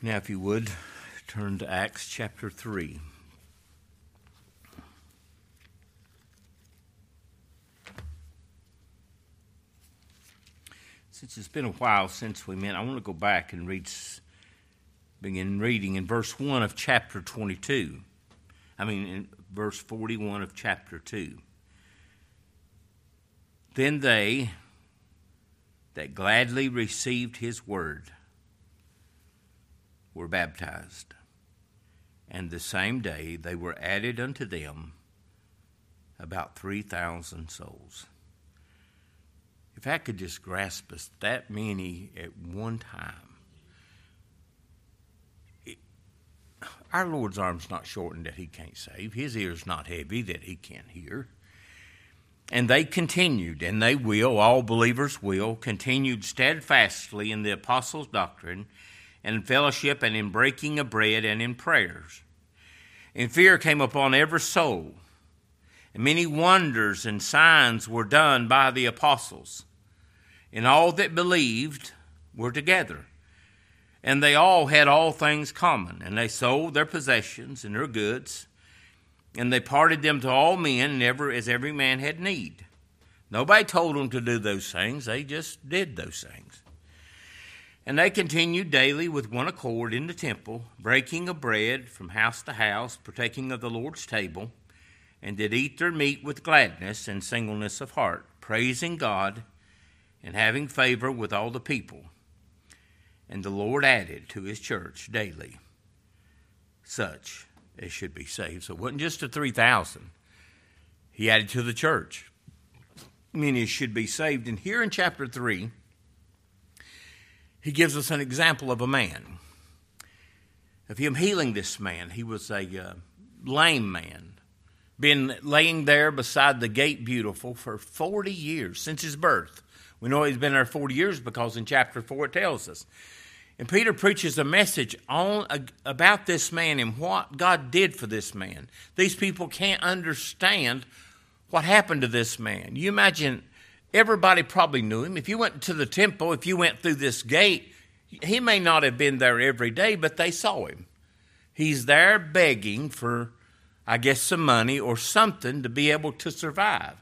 Now, if you would, turn to Acts chapter 3. Since it's been a while since we met, I want to go back and read, begin reading in verse 1 of chapter 22. I mean, in verse 41 of chapter 2. Then they that gladly received his word were baptized, and the same day they were added unto them about 3,000 souls. If I could just grasp us that many at one time, it, our Lord's arm's not shortened that he can't save, his ear's not heavy that he can't hear. And they continued, and they will, all believers will, continued steadfastly in the apostles' doctrine and fellowship and in breaking of bread and in prayers. And fear came upon every soul, and many wonders and signs were done by the apostles. And all that believed were together. And they all had all things common, and they sold their possessions and their goods and they parted them to all men, never as every man had need. Nobody told them to do those things, they just did those things. And they continued daily with one accord in the temple, breaking of bread from house to house, partaking of the Lord's table, and did eat their meat with gladness and singleness of heart, praising God and having favor with all the people. And the Lord added to his church daily such as should be saved. So it wasn't just the 3,000. He added to the church. Many as should be saved. And here in chapter 3, he gives us an example of a man. Of him healing this man. He was a uh, lame man, been laying there beside the gate beautiful for 40 years since his birth. We know he's been there 40 years because in chapter 4 it tells us. And Peter preaches a message on about this man and what God did for this man. These people can't understand what happened to this man. You imagine everybody probably knew him. If you went to the temple, if you went through this gate, he may not have been there every day, but they saw him. He's there begging for, I guess, some money or something to be able to survive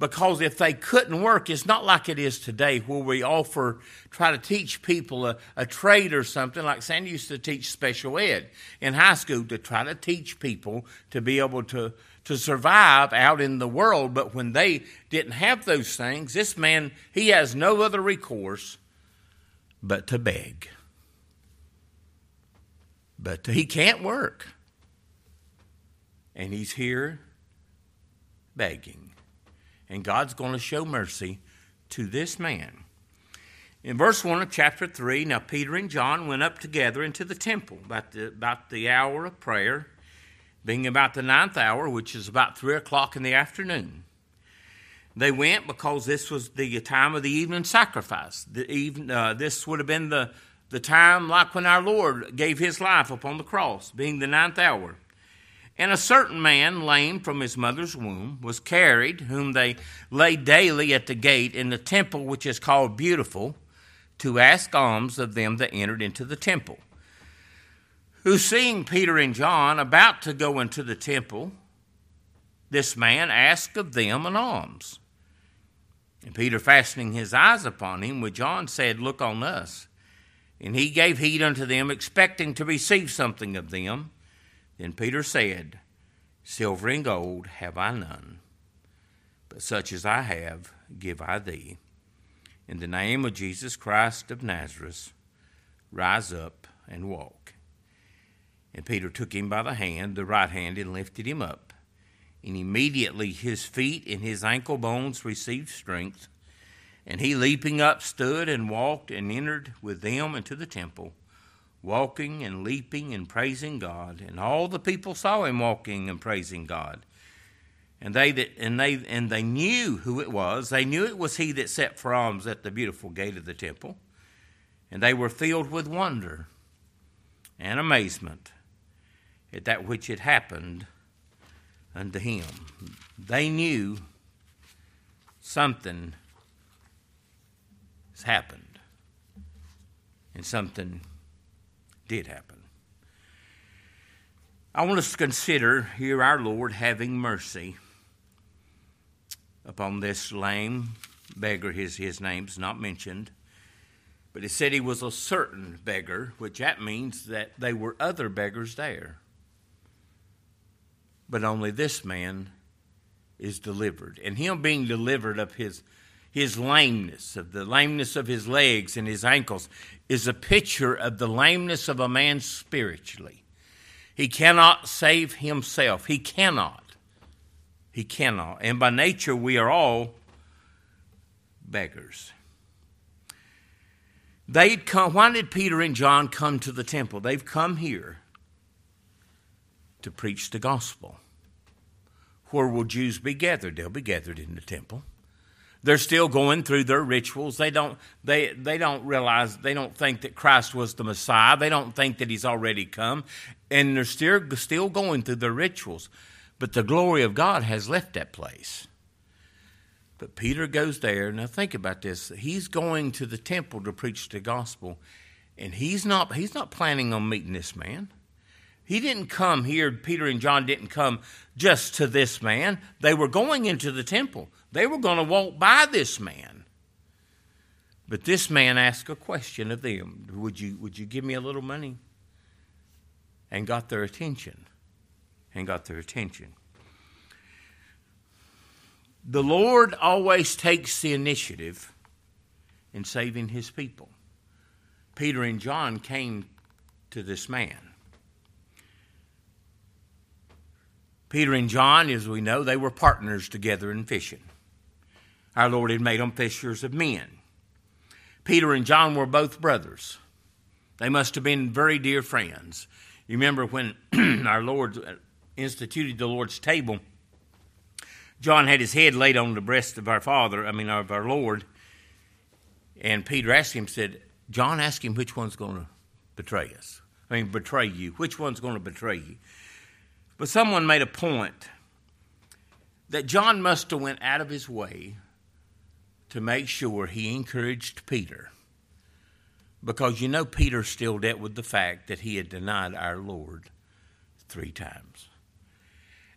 because if they couldn't work, it's not like it is today where we offer, try to teach people a, a, trade or something like Sandy used to teach special ed in high school to try to teach people to be able to, to survive out in the world. But when they didn't have those things, this man, he has no other recourse but to beg. But he can't work. And he's here begging and God's going to show mercy to this man. In verse 1 of chapter 3, now Peter and John went up together into the temple about the, about the hour of prayer, being about the ninth hour, which is about 3 o'clock in the afternoon. They went because this was the time of the evening sacrifice. The even, uh, this would have been the, the time like when our Lord gave his life upon the cross, being the ninth hour. And a certain man, lame from his mother's womb, was carried, whom they laid daily at the gate in the temple which is called Beautiful, to ask alms of them that entered into the temple. Who, seeing Peter and John about to go into the temple, this man asked of them an alms. And Peter, fastening his eyes upon him with John, said, Look on us. And he gave heed unto them, expecting to receive something of them. Then Peter said, Silver and gold have I none, but such as I have give I thee. In the name of Jesus Christ of Nazareth, rise up and walk. And Peter took him by the hand, the right hand, and lifted him up. And immediately his feet and his ankle bones received strength. And he, leaping up, stood and walked and entered with them into the temple walking and leaping and praising God, and all the people saw him walking and praising God. And they that and they and they knew who it was. They knew it was he that sat for alms at the beautiful gate of the temple. And they were filled with wonder and amazement that which had happened unto him. They knew something has happened. And something did happen. I want us to consider here our Lord having mercy upon this lame beggar. His, his name's not mentioned. But it said he was a certain beggar, which that means that there were other beggars there. But only this man is delivered. And him being delivered of his, his lameness, of the lameness of his legs and his ankles, is a picture of the lameness of a man spiritually. He cannot save himself. He cannot. He cannot. And by nature, we are all beggars. They'd come, why did Peter and John come to the temple? They've come here to preach the gospel. Where will Jews be gathered? They'll be gathered in the temple. They're still going through their rituals. They don't, they, they don't realize, they don't think that Christ was the Messiah. They don't think that he's already come. And they're still, still going through their rituals. But the glory of God has left that place. But Peter goes there. Now think about this. He's going to the temple to preach the gospel. And he's not, he's not planning on meeting this man. He didn't come here, Peter and John didn't come just to this man. They were going into the temple, they were going to walk by this man. But this man asked a question of them Would you, would you give me a little money? And got their attention. And got their attention. The Lord always takes the initiative in saving his people. Peter and John came to this man. Peter and John, as we know, they were partners together in fishing. Our Lord had made them fishers of men. Peter and John were both brothers. They must have been very dear friends. You remember when our Lord uh, instituted the Lord's table, John had his head laid on the breast of our Father, I mean, of our Lord, and Peter asked him, said, John asked him which one's going to betray us. I mean, betray you. Which one's going to betray you? But someone made a point that John must have went out of his way to make sure he encouraged Peter. Because you know Peter still dealt with the fact that he had denied our Lord three times.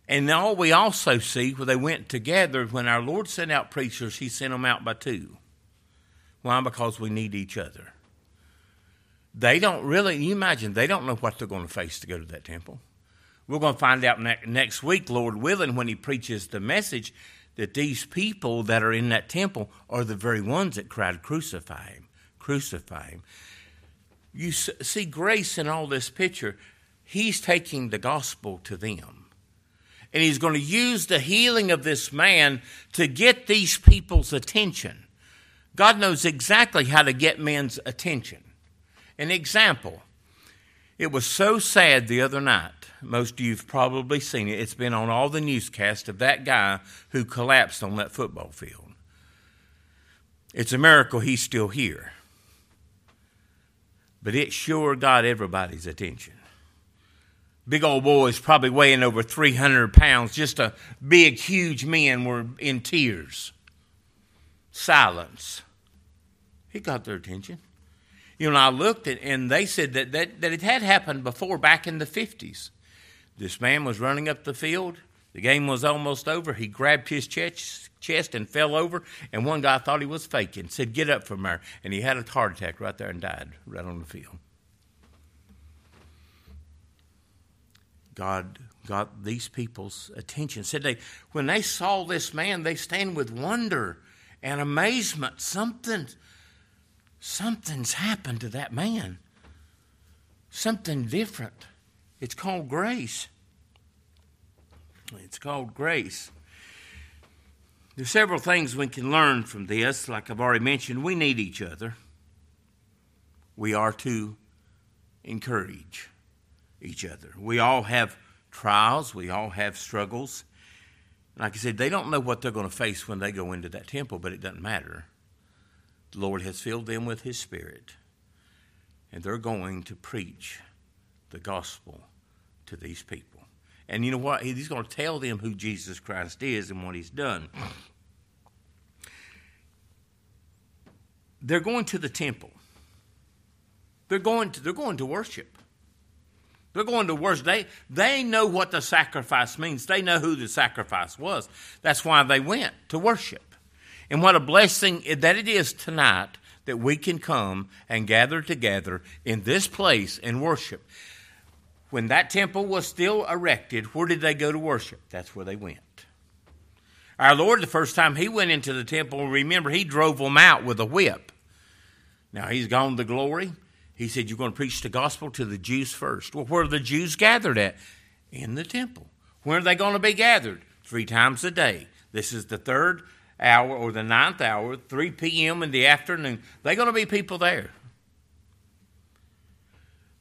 And now we also see where they went together, when our Lord sent out preachers, he sent them out by two. Why? Because we need each other. They don't really, you imagine, they don't know what they're going to face to go to that temple. We're going to find out ne- next week, Lord willing, when he preaches the message, that these people that are in that temple are the very ones that cried, Crucify him, crucify him. You see grace in all this picture. He's taking the gospel to them. And he's going to use the healing of this man to get these people's attention. God knows exactly how to get men's attention. An example it was so sad the other night most of you've probably seen it. It's been on all the newscasts of that guy who collapsed on that football field. It's a miracle he's still here. But it sure got everybody's attention. Big old boys, probably weighing over 300 pounds, just a big, huge men were in tears. Silence. It got their attention. You know, I looked at, and they said that, that, that it had happened before back in the 50s. This man was running up the field. The game was almost over. He grabbed his chest, chest and fell over, and one guy thought he was faking, said, Get up from there. And he had a heart attack right there and died right on the field. God got these people's attention. Said they when they saw this man, they stand with wonder and amazement. Something something's happened to that man. Something different. It's called grace. It's called grace. There's several things we can learn from this. Like I've already mentioned, we need each other. We are to encourage each other. We all have trials, we all have struggles. Like I said, they don't know what they're going to face when they go into that temple, but it doesn't matter. The Lord has filled them with His Spirit, and they're going to preach the gospel to these people. And you know what? He's going to tell them who Jesus Christ is and what he's done. They're going to the temple. They're going to, they're going to worship. They're going to worship. They, they know what the sacrifice means. They know who the sacrifice was. That's why they went to worship. And what a blessing that it is tonight that we can come and gather together in this place and worship. When that temple was still erected, where did they go to worship? That's where they went. Our Lord, the first time he went into the temple, remember, he drove them out with a whip. Now he's gone to glory. He said, You're going to preach the gospel to the Jews first. Well, where are the Jews gathered at? In the temple. Where are they going to be gathered? Three times a day. This is the third hour or the ninth hour, 3 p.m. in the afternoon. They're going to be people there.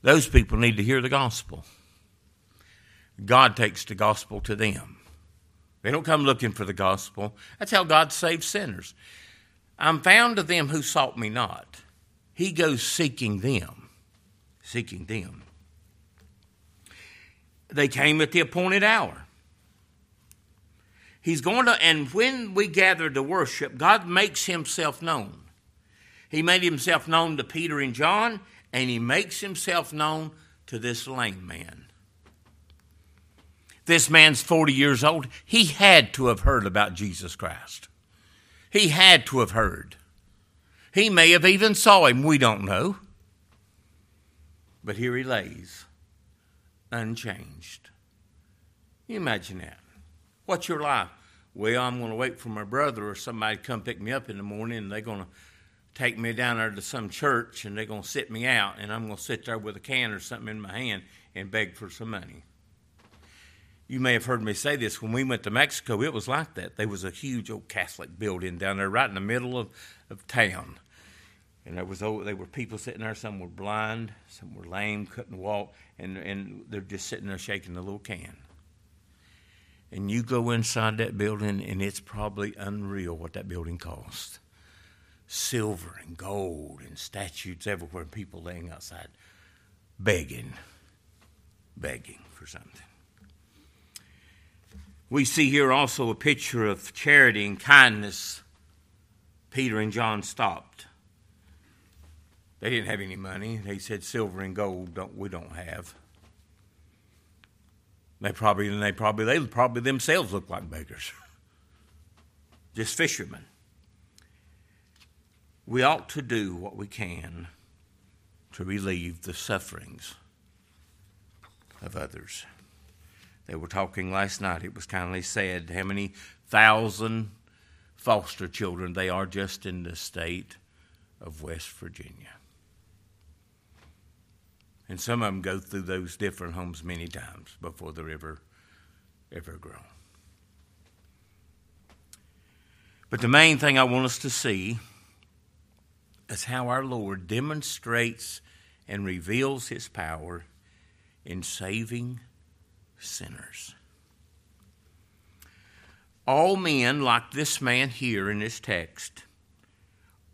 Those people need to hear the gospel. God takes the gospel to them. They don't come looking for the gospel. That's how God saves sinners. I'm found of them who sought me not. He goes seeking them, seeking them. They came at the appointed hour. He's going to, and when we gather to worship, God makes himself known. He made himself known to Peter and John, and he makes himself known to this lame man. This man's 40 years old. He had to have heard about Jesus Christ. He had to have heard. He may have even saw him, we don't know. But here he lays, unchanged. You imagine that? What's your life? Well, I'm going to wait for my brother or somebody to come pick me up in the morning, and they're going to take me down there to some church, and they're going to sit me out, and I'm going to sit there with a can or something in my hand and beg for some money. You may have heard me say this when we went to Mexico. It was like that. There was a huge old Catholic building down there, right in the middle of, of town. And there was there were people sitting there. Some were blind, some were lame, couldn't walk, and and they're just sitting there shaking the little can. And you go inside that building, and it's probably unreal what that building cost. Silver and gold and statues everywhere, and people laying outside begging, begging for something. We see here also a picture of charity and kindness. Peter and John stopped they didn't have any money. They said silver and gold don't we don't have. They probably and they probably they probably themselves look like beggars. Just fishermen. We ought to do what we can to relieve the sufferings of others. They were talking last night. It was kindly said how many thousand foster children they are just in the state of West Virginia. And some of them go through those different homes many times before they're ever, ever grown. But the main thing I want us to see is how our Lord demonstrates and reveals his power in saving sinners. All men, like this man here in this text,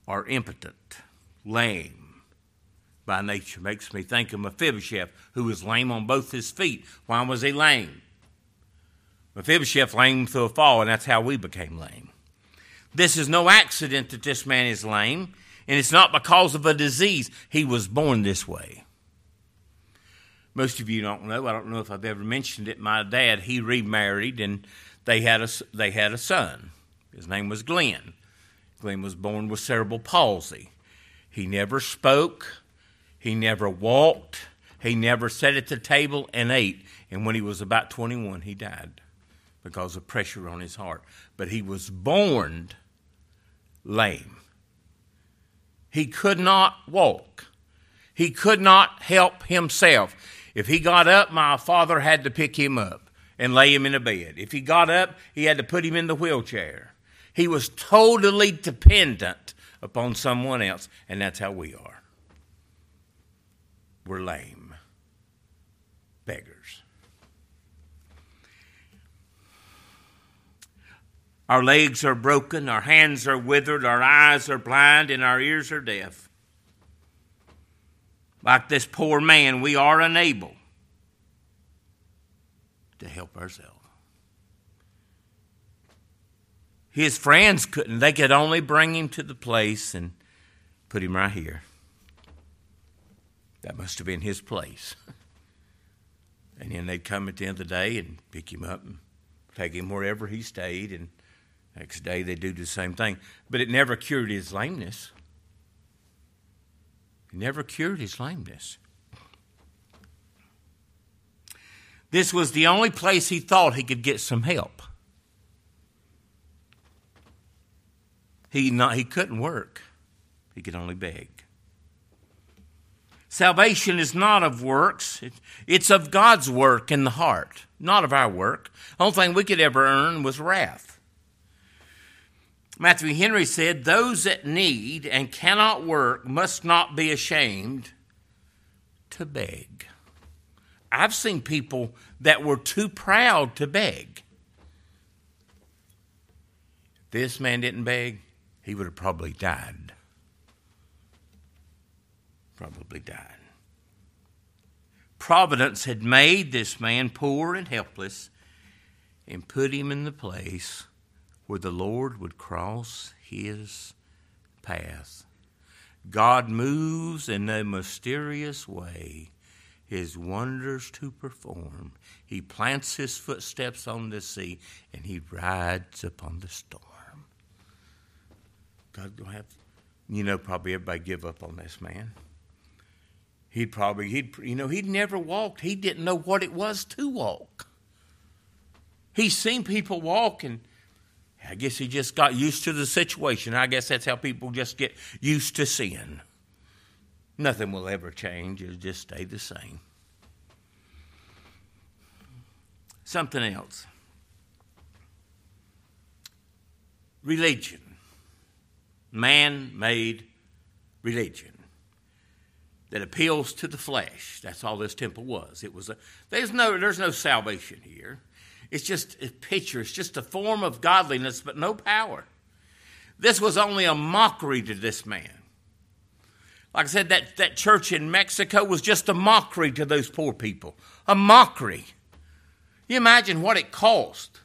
are impotent, lame, by nature. Makes me think of Mephibosheth, who was lame on both his feet. Why was he lame? Mephibosheth lame through a fall, and that's how we became lame. This is no accident that this man is lame, and it's not because of a disease. He was born this way. Most of you don't know. I don't know if I've ever mentioned it. My dad, he remarried, and they had a, they had a son. His name was Glenn. Glenn was born with cerebral palsy. He never spoke. He never walked. He never sat at the table and ate. And when he was about 21, he died because of pressure on his heart. But he was born lame. He could not walk. He could not help himself. If he got up, my father had to pick him up and lay him in a bed. If he got up, he had to put him in the wheelchair. He was totally dependent upon someone else, and that's how we are were lame beggars. Our legs are broken, our hands are withered, our eyes are blind, and our ears are deaf. Like this poor man, we are unable to help ourselves. His friends couldn't. They could only bring him to the place and put him right here. That must have been his place. And then they'd come at the end of the day and pick him up and take him wherever he stayed. And next day they'd do the same thing. But it never cured his lameness. It never cured his lameness. This was the only place he thought he could get some help. He, not, he couldn't work, he could only beg. Salvation is not of works, it's of God's work in the heart, not of our work. The only thing we could ever earn was wrath. Matthew Henry said, Those that need and cannot work must not be ashamed to beg. I've seen people that were too proud to beg. This man didn't beg, he would have probably died. Probably died. Providence had made this man poor and helpless and put him in the place where the Lord would cross his path. God moves in a mysterious way his wonders to perform. He plants his footsteps on the sea and he rides upon the storm. God don't have, you know, probably everybody give up on this man. He'd probably, he'd, you know, he'd never walked. He didn't know what it was to walk. He's seen people walk and I guess he just got used to the situation. I guess that's how people just get used to sin. Nothing will ever change, it'll just stay the same. Something else religion, man made religion that appeals to the flesh. That's all this temple was. It was a, there's no there's no salvation here. It's just a picture. It's just a form of godliness, but no power. This was only a mockery to this man. Like I said, that, that church in Mexico was just a mockery to those poor people. A mockery. You imagine what it cost.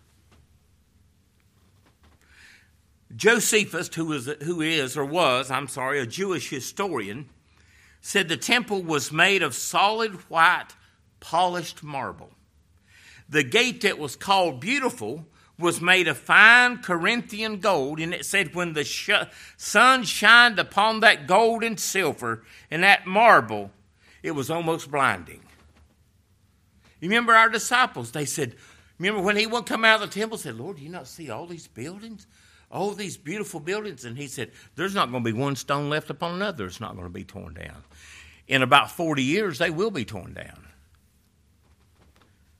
Josephus, who is, who is or was, I'm sorry, a Jewish historian, said the temple was made of solid white polished marble. The gate that was called Beautiful was made of fine Corinthian gold, and it said, When the sh- sun shined upon that gold and silver and that marble, it was almost blinding. You remember our disciples? They said, Remember when he would come out of the temple, said, Lord, do you not see all these buildings? All these beautiful buildings. And he said, There's not going to be one stone left upon another. It's not going to be torn down. In about 40 years, they will be torn down.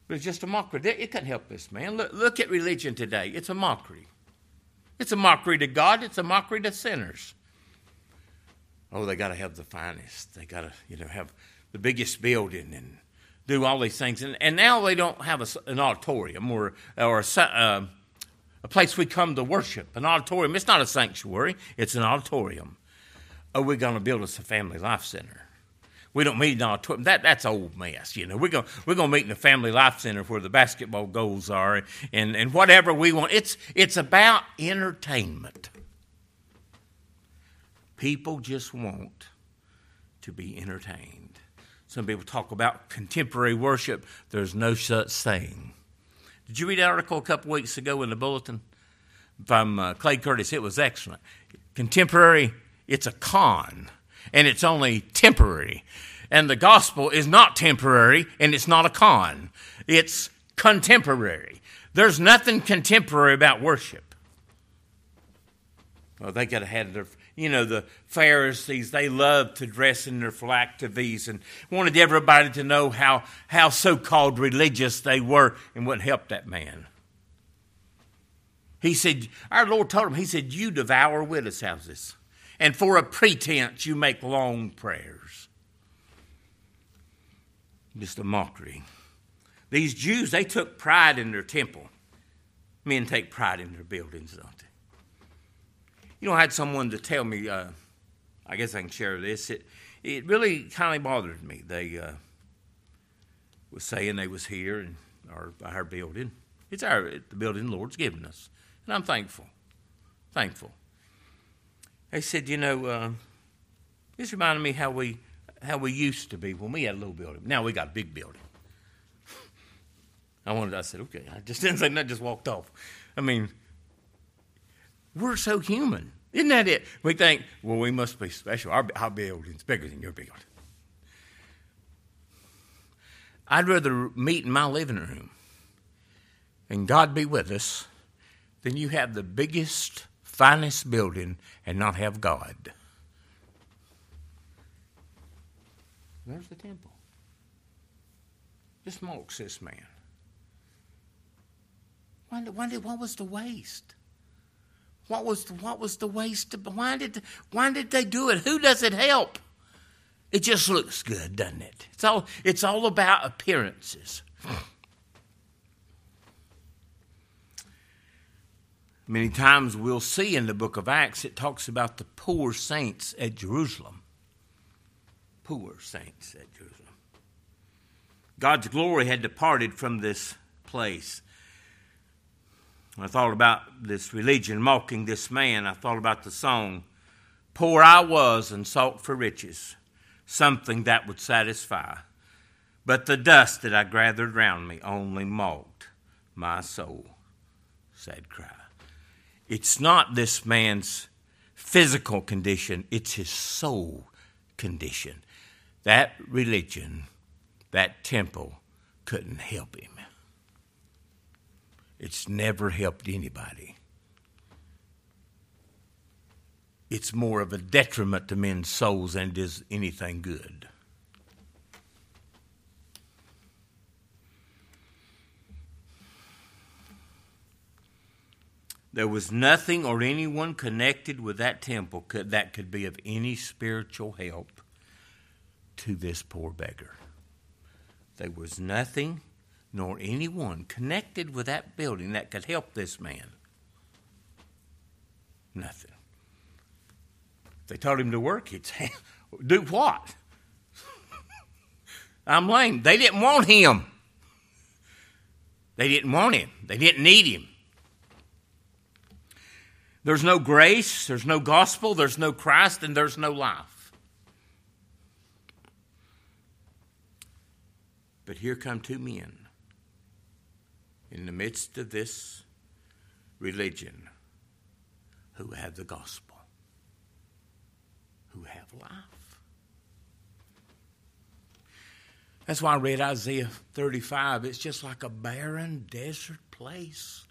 But it's just a mockery. It couldn't help this, man. Look, look at religion today. It's a mockery. It's a mockery to God, it's a mockery to sinners. Oh, they got to have the finest. They got to, you know, have the biggest building and do all these things. And, and now they don't have a, an auditorium or, or a, uh, a place we come to worship. An auditorium. It's not a sanctuary, it's an auditorium. Oh, we're going to build us a family life center. We don't meet in an auditorium. That, that's old mess, you know. We're going we're gonna meet in the Family Life Center where the basketball goals are and, and whatever we want. It's, it's about entertainment. People just want to be entertained. Some people talk about contemporary worship. There's no such thing. Did you read an article a couple weeks ago in the bulletin from uh, Clay Curtis? It was excellent. Contemporary, it's a con and it's only temporary. And the gospel is not temporary and it's not a con, it's contemporary. There's nothing contemporary about worship. Well, they could have had their, you know, the Pharisees, they loved to dress in their phylacteries and wanted everybody to know how, how so called religious they were and wouldn't help that man. He said, Our Lord told him, He said, You devour widows' houses and for a pretense you make long prayers. Just a mockery. These Jews, they took pride in their temple. Men take pride in their buildings, don't they? You know, I had someone to tell me, uh, I guess I can share this. It, it really kind of bothered me. They uh, was saying they was here in our, our building. It's our the building the Lord's given us. And I'm thankful. Thankful. They said, you know, uh, this reminded me how we how we used to be when we had a little building. Now we got a big building. I wanted. I said, okay. I just didn't say nothing. Just walked off. I mean, we're so human, isn't that it? We think, well, we must be special. Our, our building's bigger than your building. I'd rather meet in my living room and God be with us than you have the biggest, finest building and not have God. There's the temple. This mocks this man. Why, why what was the waste? What was the, what was the waste? Why did why did they do it? Who does it help? It just looks good, doesn't it? It's all it's all about appearances. Many times we'll see in the book of Acts it talks about the poor saints at Jerusalem. Poor saints at Jerusalem. God's glory had departed from this place. I thought about this religion mocking this man. I thought about the song, Poor I was and sought for riches, something that would satisfy. But the dust that I gathered round me only mocked my soul. Sad cry. It's not this man's physical condition, it's his soul condition. That religion, that temple, couldn't help him. It's never helped anybody. It's more of a detriment to men's souls than it is anything good. There was nothing or anyone connected with that temple could, that could be of any spiritual help to this poor beggar. There was nothing nor anyone connected with that building that could help this man. Nothing. They told him to work, he'd say, Do what? I'm lame. They didn't want him. They didn't want him. They didn't need him. There's no grace, there's no gospel, there's no Christ, and there's no life. But here come two men in the midst of this religion who have the gospel, who have life. That's why I read Isaiah 35. It's just like a barren desert place.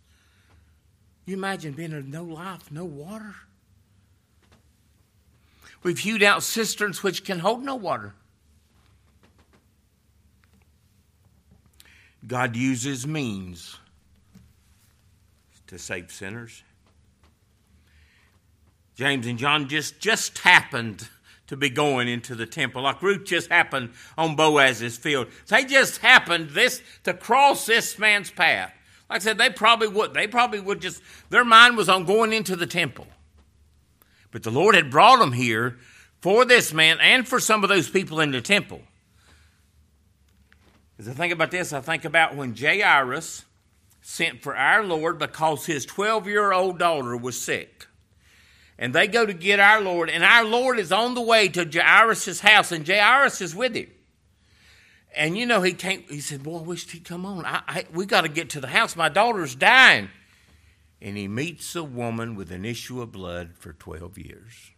You imagine being of no life, no water. We've hewed out cisterns which can hold no water. God uses means to save sinners. James and John just, just happened to be going into the temple, like Ruth just happened on Boaz's field. They just happened this to cross this man's path. Like I said, they probably would. They probably would just, their mind was on going into the temple. But the Lord had brought them here for this man and for some of those people in the temple. As I think about this, I think about when Jairus sent for our Lord because his 12 year old daughter was sick. And they go to get our Lord, and our Lord is on the way to Jairus' house, and Jairus is with him. And you know, he came, he said, Boy, I wish he'd come on. I, I, we got to get to the house. My daughter's dying. And he meets a woman with an issue of blood for 12 years.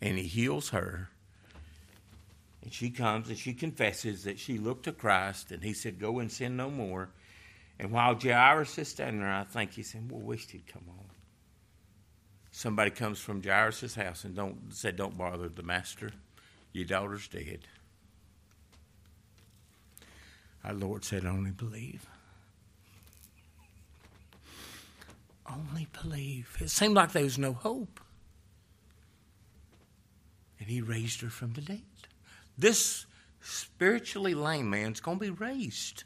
And he heals her and she comes and she confesses that she looked to Christ, and he said, Go and sin no more. And while Jairus is standing there, I think he said, Well, wished he'd come on. Somebody comes from Jairus' house and don't said, Don't bother the master. Your daughter's dead. Our Lord said, Only believe. Only believe. It seemed like there was no hope. And he raised her from the dead. This spiritually lame man's going to be raised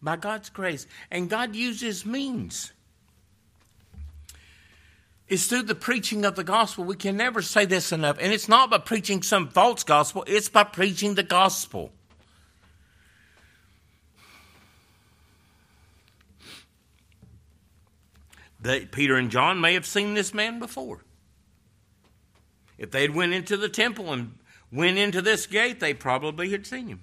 by God's grace. And God uses means. It's through the preaching of the gospel. We can never say this enough. And it's not by preaching some false gospel, it's by preaching the gospel. They, Peter and John may have seen this man before. If they had went into the temple and went into this gate, they probably had seen him.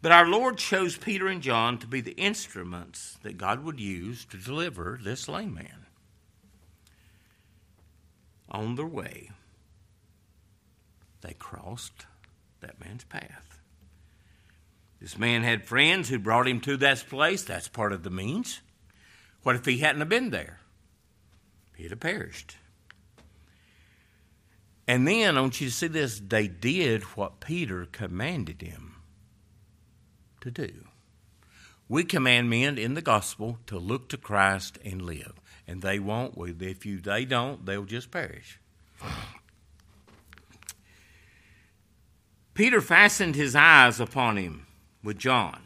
But our Lord chose Peter and John to be the instruments that God would use to deliver this lame man. On their way, they crossed that man's path. This man had friends who brought him to that place. That's part of the means. What if he hadn't have been there? He'd have perished. And then, I want you to see this, they did what Peter commanded them to do. We command men in the gospel to look to Christ and live. And they won't. If you they don't, they'll just perish. Peter fastened his eyes upon him with John.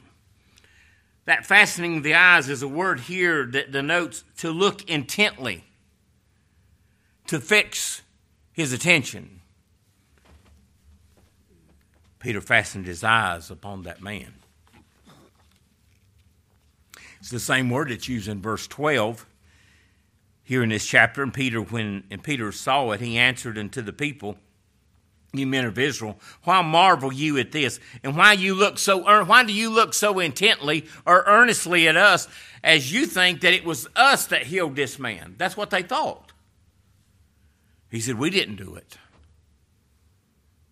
That fastening the eyes is a word here that denotes to look intently, to fix his attention. Peter fastened his eyes upon that man. It's the same word that's used in verse 12 here in this chapter. And Peter, when and Peter saw it, he answered unto the people, you men of Israel, why marvel you at this? And why you look so why do you look so intently or earnestly at us as you think that it was us that healed this man? That's what they thought. He said, We didn't do it.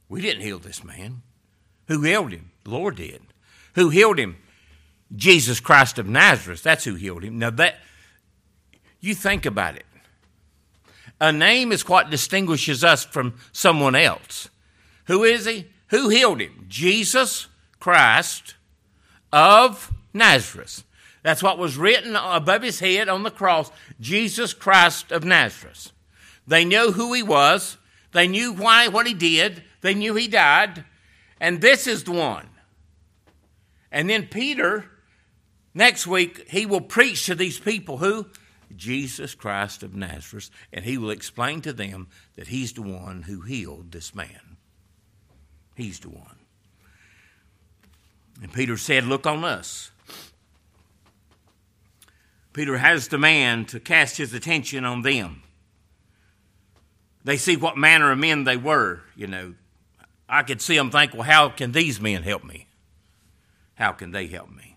We didn't heal this man. Who healed him? The Lord did. Who healed him? Jesus Christ of Nazareth. That's who healed him. Now that you think about it. A name is what distinguishes us from someone else. Who is he? Who healed him? Jesus Christ of Nazareth. That's what was written above his head on the cross Jesus Christ of Nazareth. They knew who he was, they knew why, what he did, they knew he died, and this is the one. And then Peter, next week, he will preach to these people who? Jesus Christ of Nazareth, and he will explain to them that he's the one who healed this man. He's the one. And Peter said, Look on us. Peter has the man to cast his attention on them. They see what manner of men they were, you know. I could see them think, well, how can these men help me? How can they help me?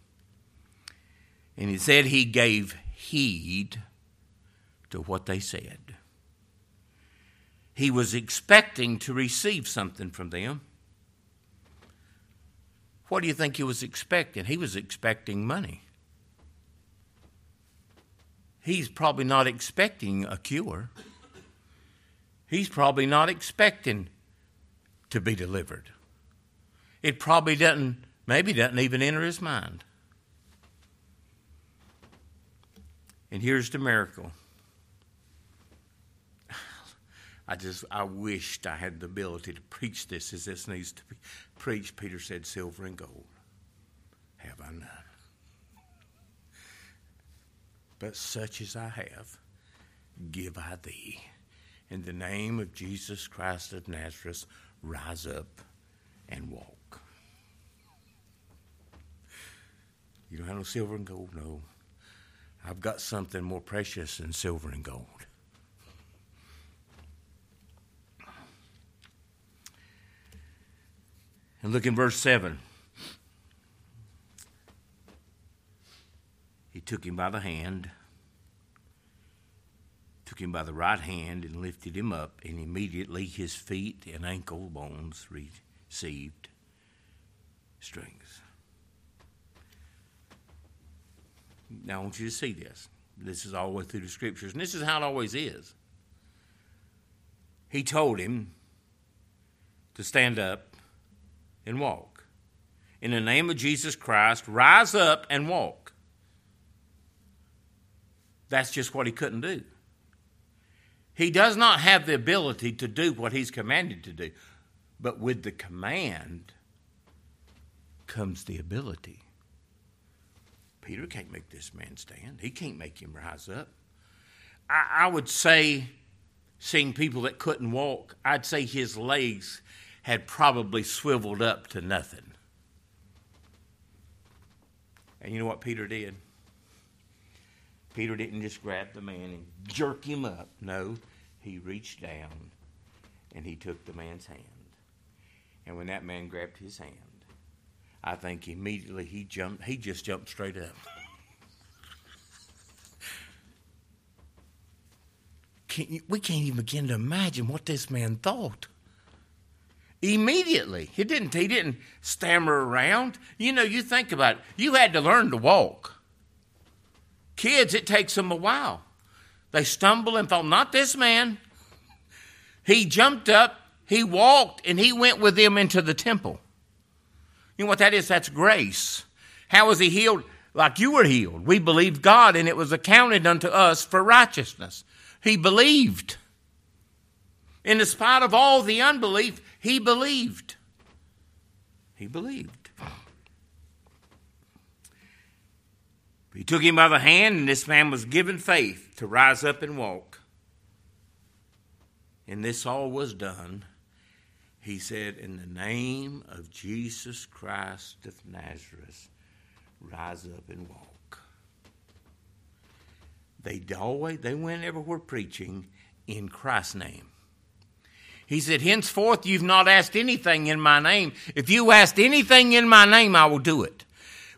And he said he gave heed to what they said. He was expecting to receive something from them. What do you think he was expecting? He was expecting money. He's probably not expecting a cure. He's probably not expecting to be delivered. It probably doesn't, maybe doesn't even enter his mind. And here's the miracle. I just, I wished I had the ability to preach this as this needs to be preached. Peter said, Silver and gold have I none. But such as I have, give I thee. In the name of Jesus Christ of Nazareth, rise up and walk. You don't have no silver and gold? No. I've got something more precious than silver and gold. And look in verse 7. He took him by the hand, took him by the right hand, and lifted him up, and immediately his feet and ankle bones received strength. Now, I want you to see this. This is all the way through the scriptures, and this is how it always is. He told him to stand up and walk. In the name of Jesus Christ, rise up and walk. That's just what he couldn't do. He does not have the ability to do what he's commanded to do. But with the command comes the ability. Peter can't make this man stand. He can't make him rise up. I, I would say, seeing people that couldn't walk, I'd say his legs had probably swiveled up to nothing. And you know what Peter did? Peter didn't just grab the man and jerk him up. No, he reached down and he took the man's hand. And when that man grabbed his hand, I think immediately he jumped. He just jumped straight up. Can't, we can't even begin to imagine what this man thought. Immediately, he didn't. He didn't stammer around. You know, you think about it. You had to learn to walk. Kids, it takes them a while. They stumble and fall. Not this man. He jumped up, he walked, and he went with them into the temple. You know what that is? That's grace. How was he healed? Like you were healed. We believed God, and it was accounted unto us for righteousness. He believed. In spite of all the unbelief, he believed. He believed. He took him by the hand, and this man was given faith to rise up and walk. And this all was done. He said, In the name of Jesus Christ of Nazareth, rise up and walk. They always they went everywhere preaching in Christ's name. He said, Henceforth you've not asked anything in my name. If you asked anything in my name, I will do it.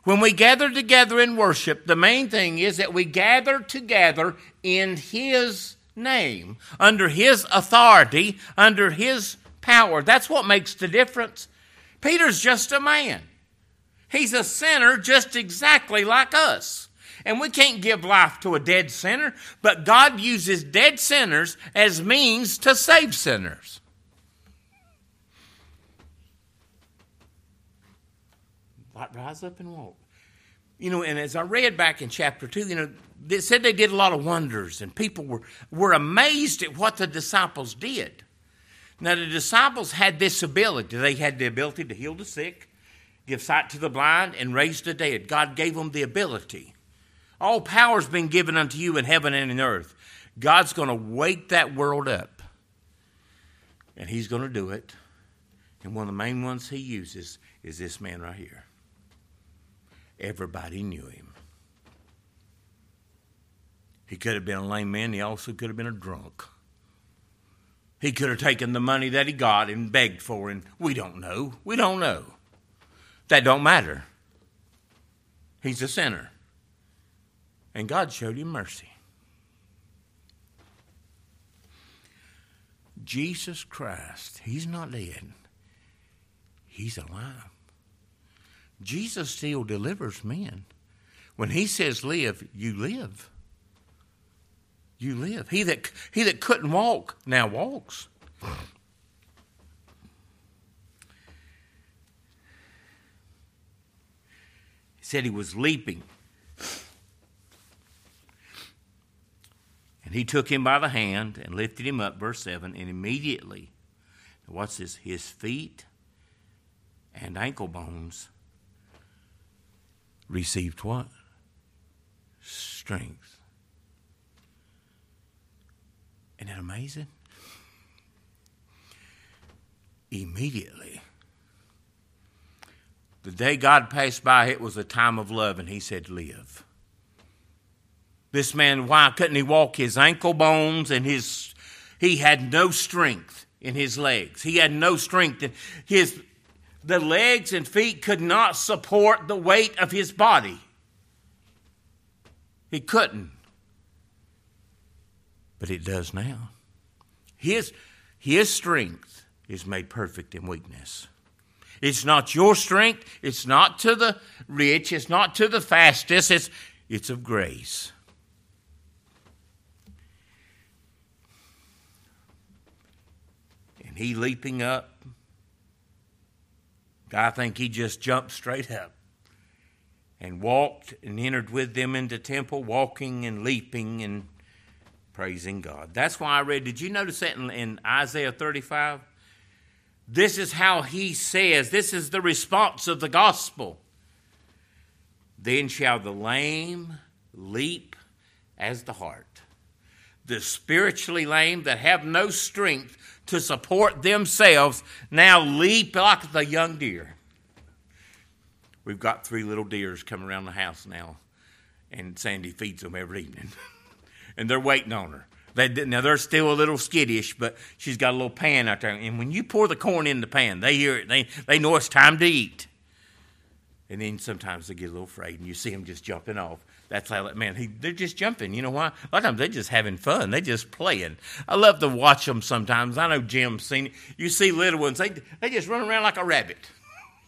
When we gather together in worship, the main thing is that we gather together in His name, under His authority, under His power. That's what makes the difference. Peter's just a man. He's a sinner just exactly like us. And we can't give life to a dead sinner, but God uses dead sinners as means to save sinners. Rise up and walk. You know, and as I read back in chapter 2, you know, it said they did a lot of wonders, and people were, were amazed at what the disciples did. Now, the disciples had this ability. They had the ability to heal the sick, give sight to the blind, and raise the dead. God gave them the ability. All power's been given unto you in heaven and in earth. God's going to wake that world up, and He's going to do it. And one of the main ones He uses is this man right here. Everybody knew him. He could have been a lame man, he also could have been a drunk. He could have taken the money that he got and begged for, and we don't know. We don't know. That don't matter. He's a sinner. And God showed him mercy. Jesus Christ, he's not dead. He's alive. Jesus still delivers men. When he says live, you live. You live. He that he that couldn't walk now walks. He said he was leaping. And he took him by the hand and lifted him up, verse 7, and immediately, what's this? His feet and ankle bones received what? Strength. Isn't that amazing? Immediately. The day God passed by, it was a time of love, and He said, Live. This man, why couldn't he walk? His ankle bones and his, he had no strength in his legs. He had no strength. In his the legs and feet could not support the weight of his body. He couldn't. But it does now. His, his strength is made perfect in weakness. It's not your strength, it's not to the rich, it's not to the fastest, it's, it's of grace. And he leaping up I think he just jumped straight up and walked and entered with them into temple, walking and leaping and praising God. That's why I read. Did you notice that in, in Isaiah 35? This is how he says, this is the response of the gospel. Then shall the lame leap as the hart. The spiritually lame that have no strength to support themselves now leap like the young deer. We've got three little deers coming around the house now, and Sandy feeds them every evening. and they're waiting on her. They, now they're still a little skittish, but she's got a little pan out there. And when you pour the corn in the pan, they hear it. They, they know it's time to eat. And then sometimes they get a little afraid, and you see them just jumping off. That's how, man, he, they're just jumping. You know why? A lot of times they're just having fun. They're just playing. I love to watch them sometimes. I know Jim's seen it. You see little ones, they, they just run around like a rabbit.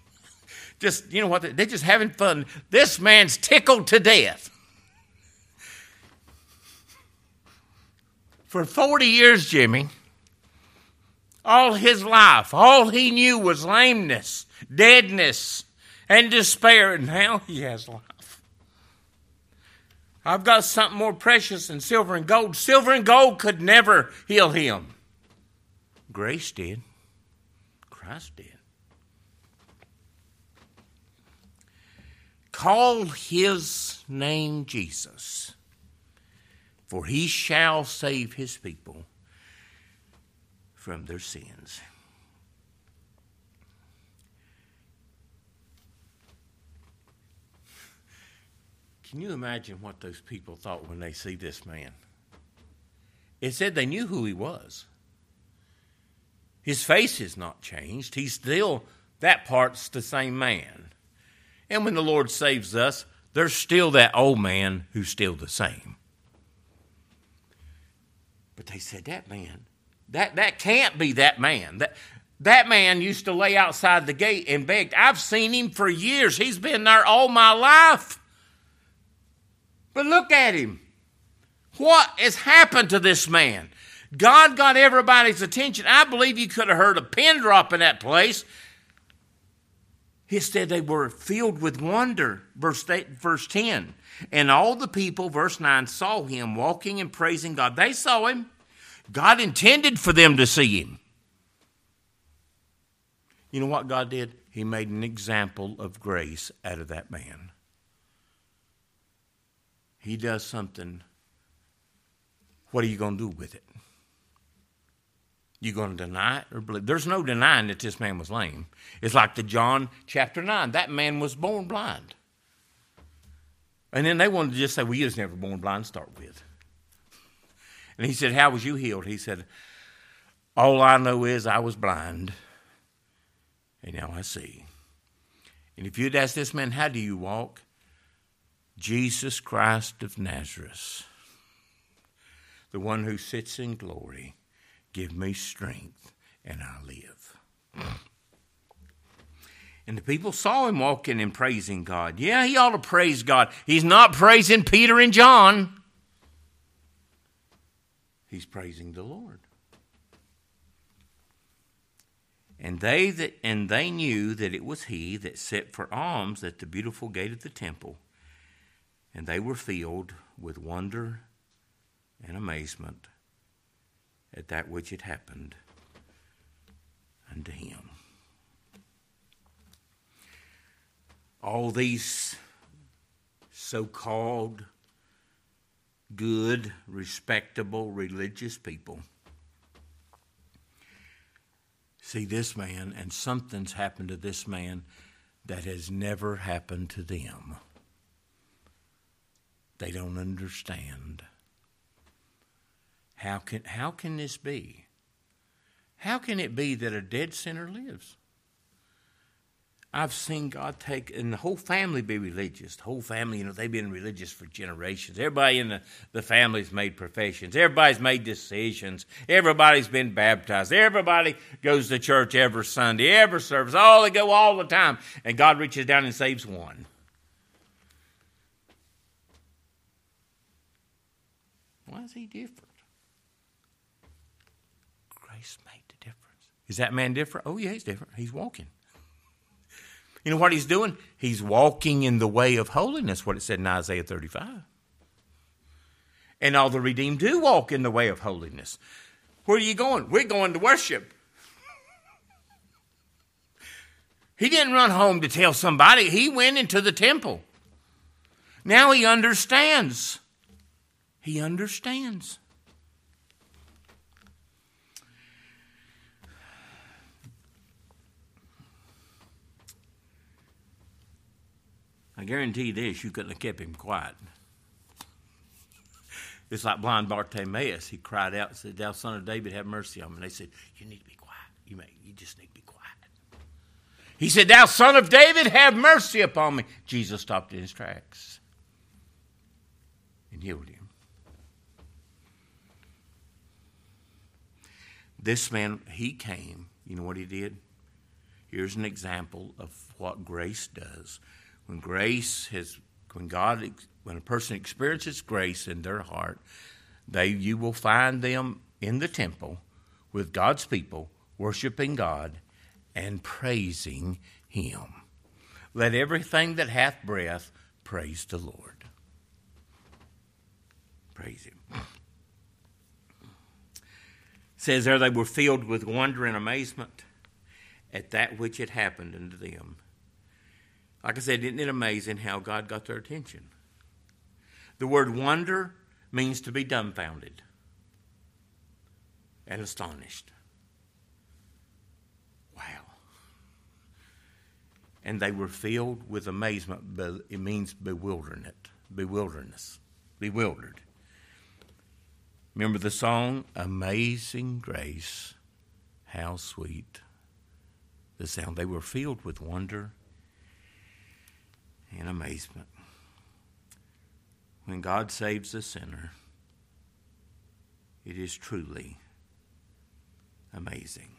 just, you know what? They're just having fun. This man's tickled to death. For 40 years, Jimmy, all his life, all he knew was lameness, deadness, and despair, and now he has life. I've got something more precious than silver and gold. Silver and gold could never heal him. Grace did. Christ did. Call his name Jesus, for he shall save his people from their sins. Can you imagine what those people thought when they see this man? It said they knew who he was. His face has not changed. He's still, that part's the same man. And when the Lord saves us, there's still that old man who's still the same. But they said, that man, that, that can't be that man. That, that man used to lay outside the gate and begged. I've seen him for years. He's been there all my life. But look at him. What has happened to this man? God got everybody's attention. I believe you could have heard a pin drop in that place. Instead, they were filled with wonder. Verse, eight, verse 10. And all the people, verse 9, saw him walking and praising God. They saw him. God intended for them to see him. You know what God did? He made an example of grace out of that man he does something, what are you going to do with it? You going to deny it or believe? There's no denying that this man was lame. It's like the John chapter 9. That man was born blind. And then they wanted to just say, well, you was never born blind to start with. And he said, How was you healed? He said, All I know is I was blind, and now I see. And if you'd ask this man, How do you walk? Jesus Christ of Nazareth, the one who sits in glory, give me strength and I live. And the people saw him walking and praising God. Yeah, he ought to praise God. He's not praising Peter and John, he's praising the Lord. And they that and they knew that it was he that sat for alms at the beautiful gate of the temple and they were filled with wonder and amazement at that which had happened unto him. All these so called good, respectable, religious people see this man, and something's happened to this man that has never happened to them. They don't understand. How can, how can this be? How can it be that a dead sinner lives? I've seen God take, and the whole family be religious. The whole family, you know, they've been religious for generations. Everybody in the, the family's made professions. Everybody's made decisions. Everybody's been baptized. Everybody goes to church every Sunday, every service. All they go all the time. And God reaches down and saves one. Why is he different? Grace made the difference. Is that man different? Oh, yeah, he's different. He's walking. You know what he's doing? He's walking in the way of holiness, what it said in Isaiah 35. And all the redeemed do walk in the way of holiness. Where are you going? We're going to worship. He didn't run home to tell somebody, he went into the temple. Now he understands. He understands. I guarantee this, you couldn't have kept him quiet. It's like blind Bartimaeus. He cried out and said, Thou son of David, have mercy on me. And they said, You need to be quiet. You may you just need to be quiet. He said, Thou son of David, have mercy upon me. Jesus stopped in his tracks and healed him. This man, he came. You know what he did? Here's an example of what grace does. When grace has, when God, when a person experiences grace in their heart, they, you will find them in the temple with God's people, worshiping God and praising Him. Let everything that hath breath praise the Lord. Praise Him. It says there they were filled with wonder and amazement at that which had happened unto them. Like I said, isn't it amazing how God got their attention? The word wonder means to be dumbfounded and astonished. Wow. And they were filled with amazement. It means bewilderment, bewilderness, bewildered. Remember the song, Amazing Grace, how sweet the sound. They were filled with wonder and amazement. When God saves a sinner, it is truly amazing.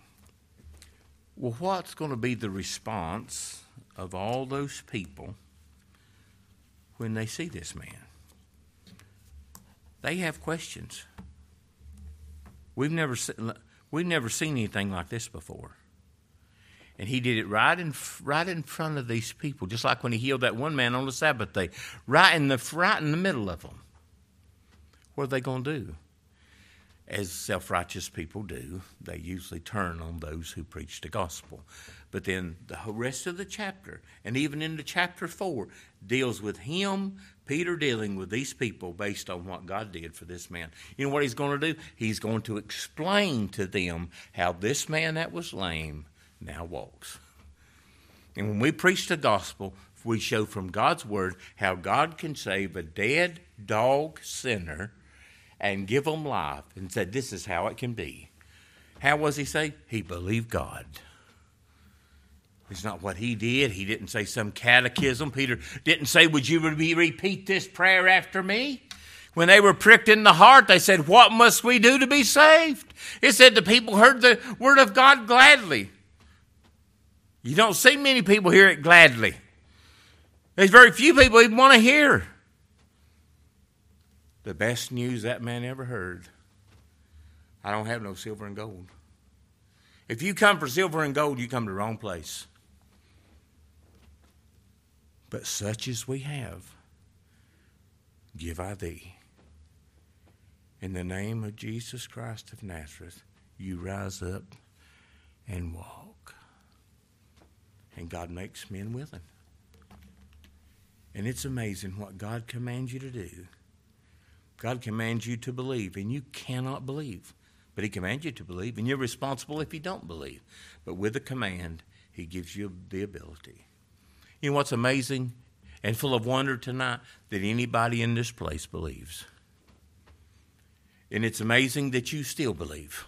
Well, what's going to be the response of all those people when they see this man? They have questions. We've never, we've never seen anything like this before. And he did it right in, right in front of these people, just like when he healed that one man on the Sabbath day, right in the, right in the middle of them. What are they going to do? As self righteous people do, they usually turn on those who preach the gospel. But then the rest of the chapter, and even into chapter 4, deals with him, Peter dealing with these people based on what God did for this man. You know what he's going to do? He's going to explain to them how this man that was lame now walks. And when we preach the gospel, we show from God's word how God can save a dead dog sinner and give them life and said, This is how it can be. How was he saved? He believed God. It's not what he did. He didn't say some catechism. Peter didn't say, Would you repeat this prayer after me? When they were pricked in the heart, they said, What must we do to be saved? It said the people heard the word of God gladly. You don't see many people hear it gladly. There's very few people even want to hear the best news that man ever heard. I don't have no silver and gold. If you come for silver and gold, you come to the wrong place. But such as we have, give I thee. In the name of Jesus Christ of Nazareth, you rise up and walk. And God makes men willing. And it's amazing what God commands you to do. God commands you to believe, and you cannot believe. But He commands you to believe, and you're responsible if you don't believe. But with a command, He gives you the ability. You know what's amazing and full of wonder tonight? That anybody in this place believes. And it's amazing that you still believe.